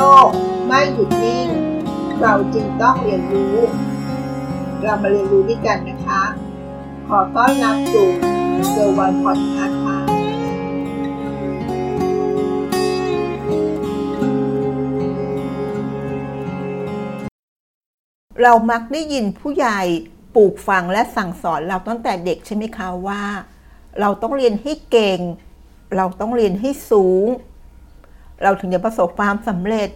ลกไม่หยุดนิ่ง เราจึงต้องเรียนรู้ เรามาเรียนรู้ด้วยกันนะคะ ขอต้อนรับสู่เซอร์วันพอดคาส์ค่ะเรามักได้ยินผู้ใหญ่ปลูกฝังและสั่งสอนเราตั้งแต่เด็กใช่ไหมคะว่า เราต้องเรียนให้เก่ง เราต้องเรียนให้สูง เราถึงจะประสบความสำเร็จ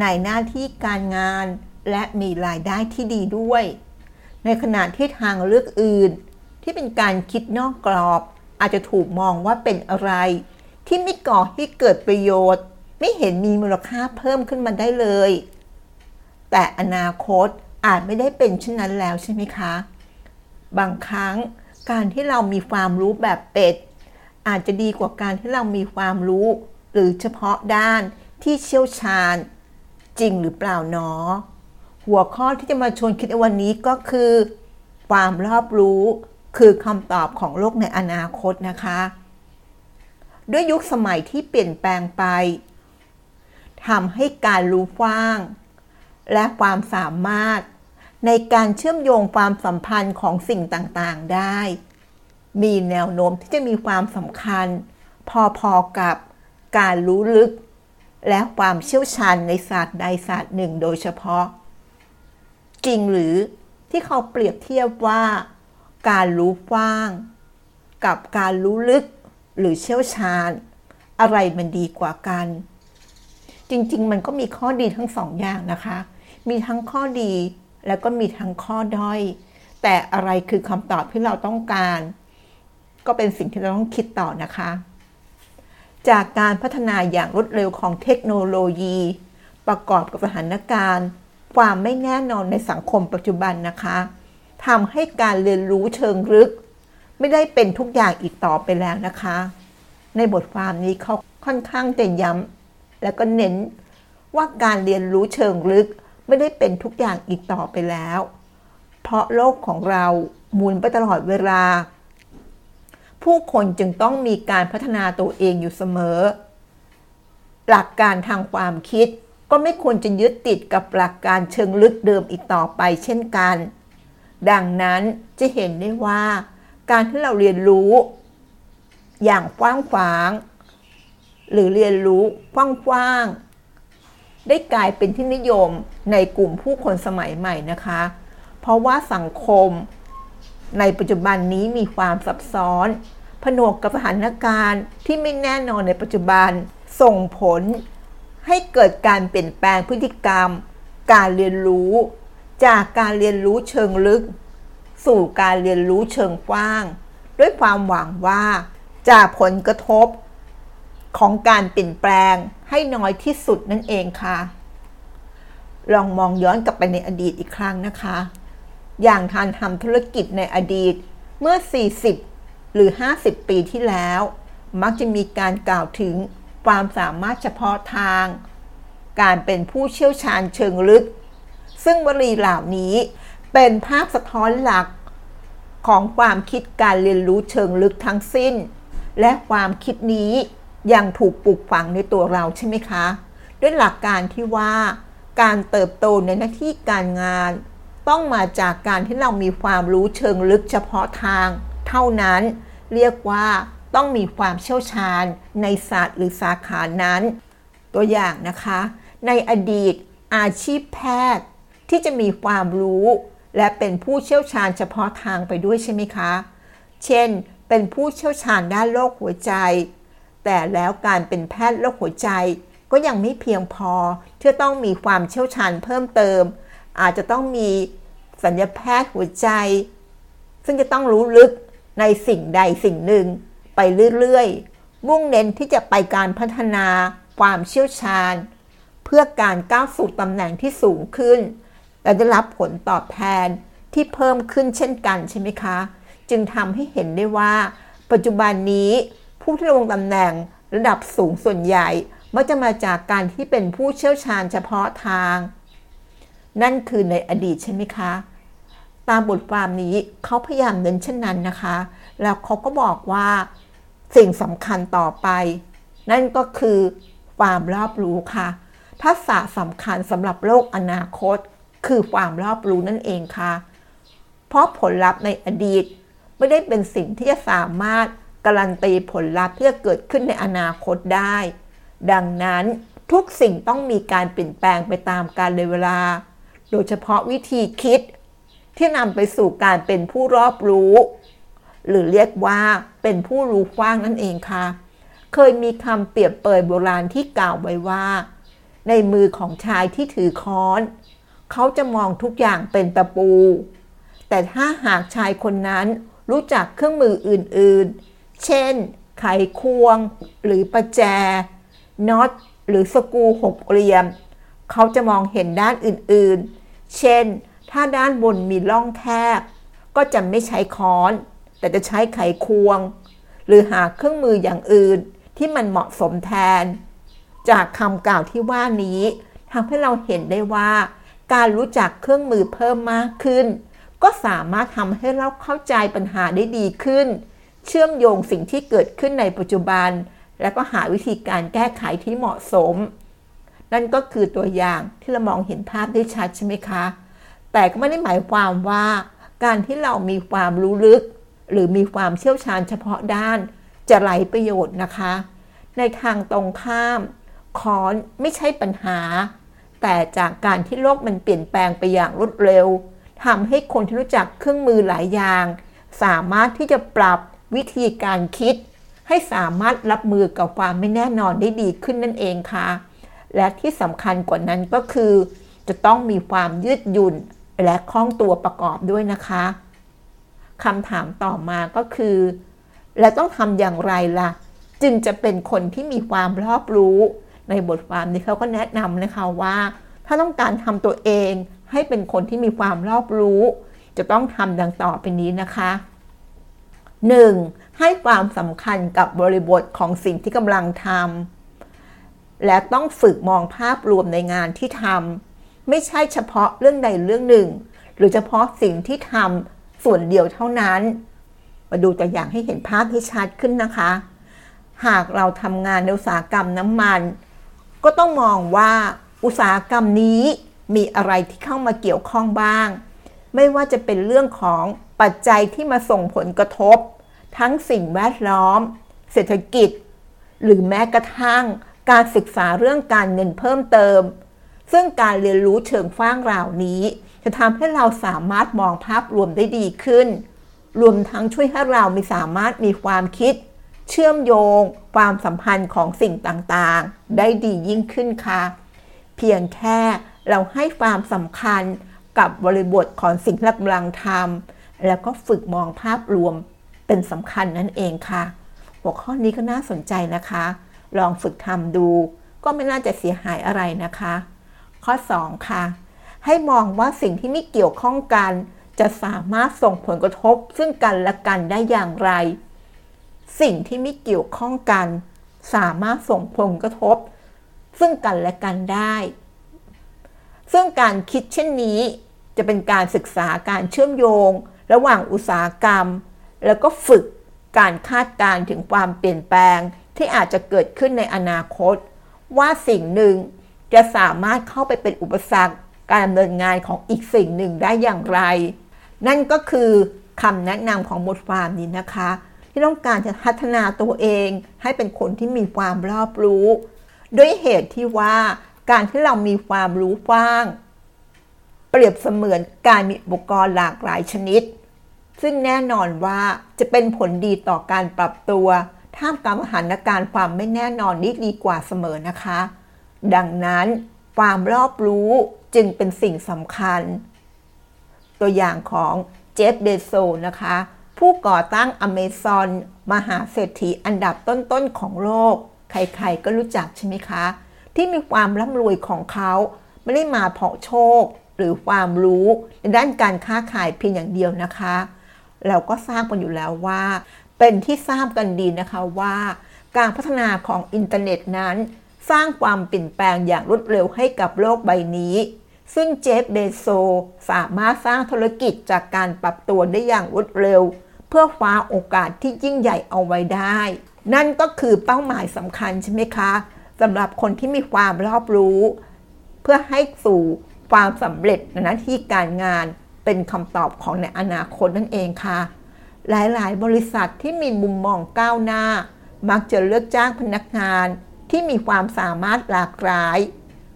ในหน้าที่การงาน และมีรายได้ที่ดีด้วย ในขณะที่ทางเลือกอื่น ที่เป็นการคิดนอกกรอบ อาจจะถูกมองว่าเป็นอะไร ที่ไม่ก่อให้เกิดประโยชน์ ไม่เห็นมีมูลค่าเพิ่มขึ้นมาได้เลย แต่อนาคตอาจไม่ได้เป็นเช่นนั้นแล้วใช่ไหมคะ บางครั้งการที่เรามีความรู้แบบเป็ด อาจจะดีกว่าการที่เรามีความรู้ หรือเฉพาะด้านที่เชี่ยวชาญ จริงหรือเปล่าเนาะหัวข้อที่จะมาชวนคิดในวันนี้ก็คือ ความรอบรู้คือคำตอบของโลกในอนาคตนะคะ ด้วยยุคสมัยที่เปลี่ยนแปลงไปทำให้การรู้กว้าง และความสามารถ ในการเชื่อมโยงความสัมพันธ์ของสิ่งต่างๆได้ มีแนวโน้มที่จะมีความสำคัญ พอๆกับ การรู้ลึก และความเชี่ยวชาญในศาสตร์ใดศาสตร์หนึ่งโดยเฉพาะ จริงหรือที่เขาเปรียบเทียบว่า การรู้กว้าง กับการรู้ลึกหรือเชี่ยวชาญ อะไรมันดีกว่ากัน จริง ๆ มันก็มีข้อดีทั้งสองอย่างนะคะ มีทั้งข้อดีแล้วก็มีทั้งข้อด้อย แต่อะไรคือคำตอบที่เราต้องการ ก็เป็นสิ่งที่เราต้องคิดต่อนะคะ จากการพัฒนาอย่างรวดเร็วของเทคโนโลยี ประกอบกับสถานการณ์ ความไม่แน่นอนในสังคมปัจจุบันนะคะทำให้การเรียนรู้เชิงลึก ไม่ได้เป็นทุกอย่างอีกต่อไปแล้วนะคะ ในบทความนี้เขาค่อนข้างจะย้ำและก็เน้นว่าการเรียนรู้เชิงลึกไม่ได้เป็นทุกอย่างอีกต่อไปแล้ว เพราะโลกของเราหมุนไปตลอดเวลา ผู้คนจึงต้องมีการพัฒนาตัวเองอยู่เสมอ หลักการทางความคิดก็ไม่ควรจะยึดติดกับหลักการเชิงลึกเดิมอีกต่อไปเช่นกัน ดังนั้นจะเห็นได้ว่า การที่เราเรียนรู้ อย่างกว้างขวาง หรือเรียนรู้กว้างๆได้กลายเป็นที่นิยมในกลุ่มผู้คนสมัยใหม่นะคะ เพราะว่าสังคม ในปัจจุบันนี้มีความซับซ้อน ผนวกกับสถานการณ์ที่ไม่แน่นอนในปัจจุบัน ส่งผล ให้เกิดการเปลี่ยนแปลงพฤติกรรม การเรียนรู้ จากการเรียนรู้เชิงลึก สู่การเรียนรู้เชิงกว้าง ด้วยความหวังว่า จากผลกระทบ ของการเปลี่ยนแปลงให้น้อยที่สุดนั่นเองค่ะลองมองย้อนกลับไปในอดีตอีกครั้งนะคะ อย่างทานทำธุรกิจในอดีตเมื่อ 40 หรือ 50 ปีที่แล้ว มักจะมีการกล่าวถึงความสามารถเฉพาะทาง การเป็นผู้เชี่ยวชาญเชิงลึก ซึ่งวลีเหล่านี้เป็นภาพสะท้อนหลักของความคิดการเรียนรู้เชิงลึกทั้งสิ้น และความคิดนี้ยังถูกปลูกฝังในตัวเราใช่ไหมคะ ด้วยหลักการที่ว่า การเติบโตในหน้าที่การงาน ต้องมาจากการที่เรามีความรู้เชิงลึกเฉพาะทาง เท่านั้นเรียกว่าต้องมีความเชี่ยวชาญในศาสตร์หรือสาขานั้น ตัวอย่างนะคะ ในอดีตอาชีพแพทย์ ที่จะมีความรู้ และเป็นผู้เชี่ยวชาญเฉพาะทางไปด้วยใช่ไหมคะ เช่น เป็นผู้เชี่ยวชาญด้านโรคหัวใจ แต่แล้วการเป็นแพทย์โรคหัวใจ ก็ยังไม่เพียงพอที่ต้องมีความเชี่ยวชาญเพิ่มเติม อาจจะต้องมีสัญญาแพทย์หัวใจ ซึ่งจะต้องรู้ลึกในสิ่งใดสิ่งหนึ่งไปเรื่อยๆ มุ่งเน้นที่จะไปการพัฒนาความเชี่ยวชาญ เพื่อการก้าวสู่ตำแหน่งที่สูงขึ้น และได้รับผลตอบแทนที่เพิ่มขึ้นเช่นกันใช่ไหมคะ จึงทำให้เห็นได้ว่า ปัจจุบันนี้ผู้ที่ลงตำแหน่งระดับสูงส่วนใหญ่มักจะมาจากการที่เป็นผู้เชี่ยวชาญเฉพาะทาง นั่นคือในอดีตใช่ไหมคะ ตามบทความนี้เขาพยายามเน้นเช่นนั้นนะคะ แล้วเขาก็บอกว่าสิ่งสำคัญต่อไป นั่นก็คือความรอบรู้ค่ะ ทักษะสำคัญสำหรับโลกอนาคต คือความรอบรู้นั่นเองค่ะ เพราะผลลัพธ์ในอดีต ไม่ได้เป็นสิ่งที่จะสามารถการันตีผลลัพธ์ที่จะเกิดขึ้นในอนาคตได้ ดังนั้นทุกสิ่งต้องมีการเปลี่ยนแปลงไปตามกาลเวลา โดยเฉพาะวิธีคิดที่นำไปสู่การเป็นผู้รอบรู้ หรือเรียกว่าเป็นผู้รู้กว้างนั่นเองค่ะ เคยมีคำเปรียบเปยโบราณที่กล่าวไว้ว่า ในมือของชายที่ถือค้อน เขาจะมองทุกอย่างเป็นตะปู แต่ถ้าหากชายคนนั้นรู้จักเครื่องมืออื่นๆ เช่น ไขควง หรือประแจ น็อต หรือสกูหกเหลี่ยม เขาจะมองเห็นด้านอื่นๆ เช่น ถ้าด้านบนมีร่องแคบ ก็จะไม่ใช้ค้อน แต่จะใช้ไขควง หรือหาเครื่องมืออย่างอื่นที่มันเหมาะสมแทน จากคำกล่าวที่ว่านี้ทำให้เราเห็นได้ว่า การรู้จักเครื่องมือเพิ่มมากขึ้น ก็สามารถทำให้เราเข้าใจปัญหาได้ดีขึ้น เชื่อมโยงสิ่งที่เกิดขึ้นในปัจจุบัน แล้วก็หาวิธีการแก้ไขที่เหมาะสม นั่นก็คือตัวอย่างที่เรามองเห็นภาพได้ชัดใช่ไหมคะ แต่ก็ไม่ได้หมายความว่า การที่เรามีความรู้ลึก หรือมีความเชี่ยวชาญเฉพาะด้านจะไร้ประโยชน์นะคะ ในทางตรงข้ามค้อนไม่ใช่ปัญหา แต่จากการที่โลกมันเปลี่ยนแปลงไปอย่างรวดเร็วทำให้คนที่รู้จักเครื่องมือหลายอย่าง สามารถที่จะปรับวิธีการคิด ให้สามารถรับมือกับความไม่แน่นอนได้ดีขึ้นนั่นเองค่ะ และที่สำคัญกว่านั้นก็คือ จะต้องมีความยืดหยุ่นและคล่องตัวประกอบด้วยนะคะคำถามต่อมาก็คือ และต้องทำอย่างไรล่ะ จึงจะเป็นคนที่มีความรอบรู้ ในบทความนี้เขาก็แนะนำนะคะว่า ถ้าต้องการทำตัวเองให้เป็นคนที่มีความรอบรู้ จะต้องทำดังต่อไปนี้นะคะ 1. ให้ความสำคัญกับบริบทของสิ่งที่กำลังทำ และต้องฝึกมองภาพรวมในงานที่ทำไม่ใช่เฉพาะเรื่องใดเรื่องหนึ่ง หรือเฉพาะสิ่งที่ทำส่วนเดียวเท่านั้น มาดูตัวอย่างให้เห็นภาพที่ชัดขึ้นนะคะ หากเราทำงานในอุตสาหกรรมน้ำมัน ก็ต้องมองว่าอุตสาหกรรมนี้มีอะไรที่เข้ามาเกี่ยวข้องบ้าง ไม่ว่าจะเป็นเรื่องของปัจจัยที่มาส่งผลกระทบ ทั้งสิ่งแวดล้อม เศรษฐกิจ หรือแม้กระทั่ง การศึกษาเรื่องการเงินเพิ่มเติม ซึ่งการเรียนรู้เชิงฟ้างเหล่านี้ จะทำให้เราสามารถมองภาพรวมได้ดีขึ้น รวมทั้งช่วยให้เรามีสามารถมีความคิด เชื่อมโยง ความสัมพันธ์ของสิ่งต่างๆ ได้ดียิ่งขึ้นค่ะ เพียงแค่เราให้ความสำคัญกับบริบทของสิ่งที่เรากำลังทำแล้วก็ฝึกมองภาพรวมเป็นสำคัญนั่นเองค่ะ หัวข้อนี้ก็น่าสนใจนะคะ ลองฝึกทำดู ก็ไม่น่าจะเสียหายอะไรนะคะ ข้อ 2 ค่ะ ให้มองว่าสิ่งที่ไม่เกี่ยวข้องกัน จะสามารถส่งผลกระทบ ซึ่งกันและกันได้อย่างไร สิ่งที่ไม่เกี่ยวข้องกัน สามารถส่งผลกระทบ ซึ่งกันและกันได้ ซึ่งการคิดเช่นนี้ จะเป็นการศึกษาการเชื่อมโยง ระหว่างอุตสาหกรรม แล้วก็ฝึกการคาดการถึงความเปลี่ยนแปลง ที่อาจจะเกิดขึ้นในอนาคต ว่าสิ่งหนึ่งจะสามารถเข้าไปเป็นอุปสรรคการดำเนินงานของอีกสิ่งหนึ่งได้อย่างไร นั่นก็คือคำแนะนำของบทความนี้นะคะ ที่ต้องการจะพัฒนาตัวเองให้เป็นคนที่มีความรอบรู้ ด้วยเหตุที่ว่าการที่เรามีความรู้กว้าง เปรียบเสมือนการมีอุปกรณ์หลากหลายชนิด ซึ่งแน่นอนว่าจะเป็นผลดีต่อการปรับตัว ท่ามกลางสถานการณ์ความไม่แน่นอนนี้ดีกว่าเสมอนะคะ ดังนั้นความรอบรู้จึงเป็นสิ่งสำคัญ ตัวอย่างของเจฟเบโซนะคะ ผู้ก่อตั้งอเมซอนมหาเศรษฐีอันดับต้นๆของโลก ใครๆก็รู้จักใช่ไหมคะ ที่มีความร่ำรวยของเขาไม่ได้มาเพราะโชคหรือความรู้ในด้านการค้าขายเพียงอย่างเดียวนะคะ เราก็ทราบกันอยู่แล้วว่า เป็นที่ทราบกันดีนะคะว่า การพัฒนาของอินเทอร์เน็ตนั้น สร้างความเปลี่ยนแปลงอย่างรวดเร็วให้กับโลกใบนี้ ซึ่งเจฟเบโซสามารถสร้างธุรกิจจากการปรับตัวได้อย่างรวดเร็ว เพื่อคว้าโอกาสที่ยิ่งใหญ่เอาไว้ได้ นั่นก็คือเป้าหมายสำคัญใช่ไหมคะสำหรับคนที่มีความรอบรู้ เพื่อให้สู่ความสำเร็จในหน้าที่การงานเป็นคำตอบของในอนาคตนั่นเองค่ะ หลายๆ บริษัทที่มีมุมมองก้าวหน้า มักจะเลือกจ้างพนักงานที่มีความสามารถหลากหลาย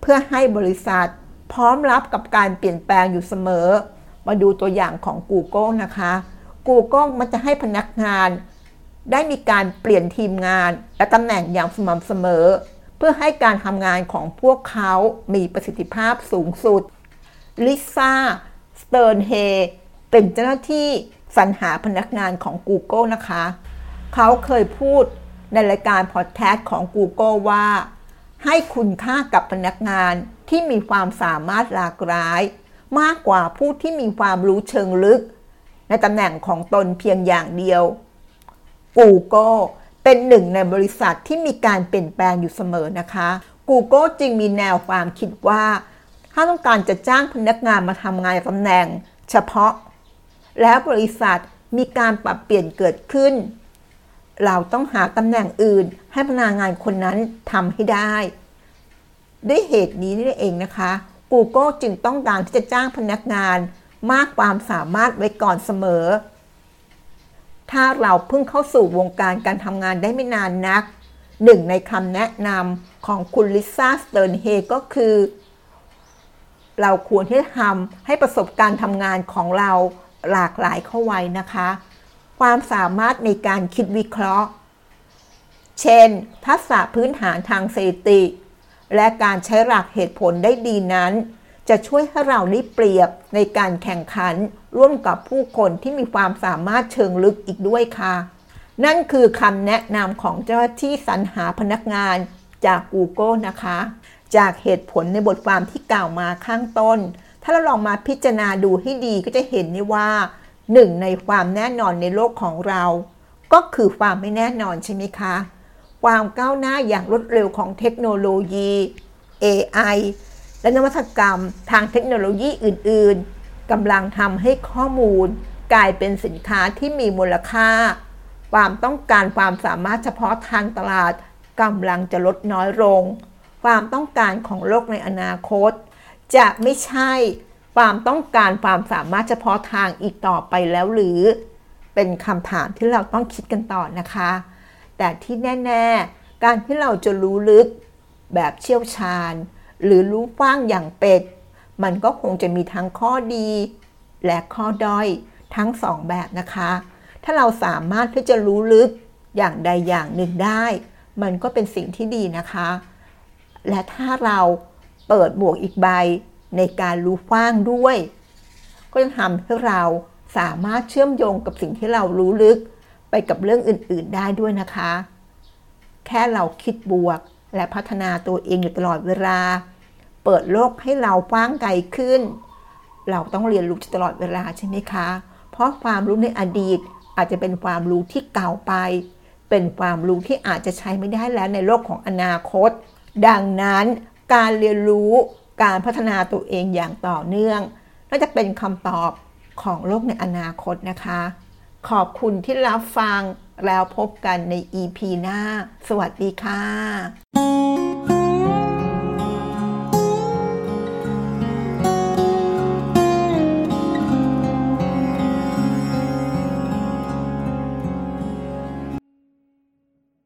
เพื่อให้บริษัทพร้อมรับกับการเปลี่ยนแปลงอยู่เสมอ มาดูตัวอย่างของ Google นะคะ Google มันจะให้พนักงาน ได้มีการเปลี่ยนทีมงาน และตำแหน่งอย่างสม่ำเสมอ เพื่อให้การทำงานของพวกเขามีประสิทธิภาพสูงสุดลิซ่าสเติร์นเฮเป็นเจ้าหน้าที่ สรรหาพนักงานของ Google นะคะ เขาเคยพูดในรายการพอดแคสต์ของ Google ว่า ให้คุณค่ากับพนักงานที่มีความสามารถหลากหลาย มากกว่าผู้ที่มีความรู้เชิงลึก ในตำแหน่งของตนเพียงอย่างเดียว Google เป็นหนึ่งในบริษัทที่มีการเปลี่ยนแปลงอยู่เสมอนะคะ Google จึงมีแนวความคิดว่า ถ้าต้องการจะจ้างพนักงานมาทำงานตำแหน่ง เฉพาะ แล้วบริษัทมีการปรับเปลี่ยนเกิดขึ้น เราต้องหาตำแหน่งอื่นให้พนักงานคนนั้นทำให้ได้ ด้วยเหตุนี้นี่เองนะคะ Google จึงต้องการที่จะจ้างพนักงานมากความสามารถไว้ก่อนเสมอ ถ้าเราเพิ่งเข้าสู่วงการการทำงานได้ไม่นานนัก หนึ่งในคำแนะนำของคุณ Lisa Stern Hayes ก็คือ เราควรที่จะทำให้ประสบการณ์ทำงานของเรา หลากหลายเข้าไว้นะคะ ความสามารถในการคิดวิเคราะห์ เช่น ทักษะพื้นฐานทางสถิติ และการใช้หลักเหตุผลได้ดีนั้น จะช่วยให้เราได้เปรียบในการแข่งขันร่วมกับผู้คนที่มีความสามารถเชิงลึกอีกด้วยค่ะ นั่นคือคำแนะนำของเจ้าหน้าที่สรรหาพนักงานจาก Google นะคะ จากเหตุผลในบทความที่กล่าวมาข้างต้น ถ้าเราลองมาพิจารณาดูให้ดีก็จะเห็นได้ว่าหนึ่งในความแน่นอนในโลกของเรา ก็คือความไม่แน่นอนใช่ไหมคะ ความก้าวหน้าอย่างรวดเร็วของเทคโนโลยี AI และนวัตกรรมทางเทคโนโลยีอื่น ๆกำลังทำให้ข้อมูล กลายเป็นสินค้าที่มีมูลค่า ความต้องการความสามารถเฉพาะทางตลาดกำลังจะลดน้อยลง ความต้องการของโลกในอนาคต จะไม่ใช่ความต้องการความสามารถเฉพาะทางอีกต่อไปแล้วหรือ เป็นคำถามที่เราต้องคิดกันต่อนะคะ แต่ที่แน่ ๆ การที่เราจะรู้ลึกแบบเชี่ยวชาญ หรือรู้กว้างอย่างเป็ด มันก็คงจะมีทั้งข้อดี และข้อด้อยทั้งสองแบบนะคะ ถ้าเราสามารถที่จะรู้ลึกอย่างใดอย่างหนึ่งได้ มันก็เป็นสิ่งที่ดีนะคะ และถ้าเรา เปิดบวกอีกใบในการรู้กว้างด้วย ก็จะทำให้เราสามารถเชื่อมโยงกับสิ่งที่เรารู้ลึกไปกับเรื่องอื่นๆได้ด้วยนะคะ แค่เราคิดบวกและพัฒนาตัวเองอยู่ตลอดเวลา เปิดโลกให้เรากว้างไกลขึ้น เราต้องเรียนรู้ตลอดเวลาใช่ไหมคะ เพราะความรู้ในอดีตอาจจะเป็นความรู้ที่เก่าไป เป็นความรู้ที่อาจจะใช้ไม่ได้แล้วในโลกของอนาคต ดังนั้น การเรียนรู้การพัฒนาตัวเองอย่างต่อเนื่องน่าจะเป็นคำตอบของโลกในอนาคตนะคะ ขอบคุณที่รับฟังแล้วพบกันใน EP หน้า สวัสดีค่ะ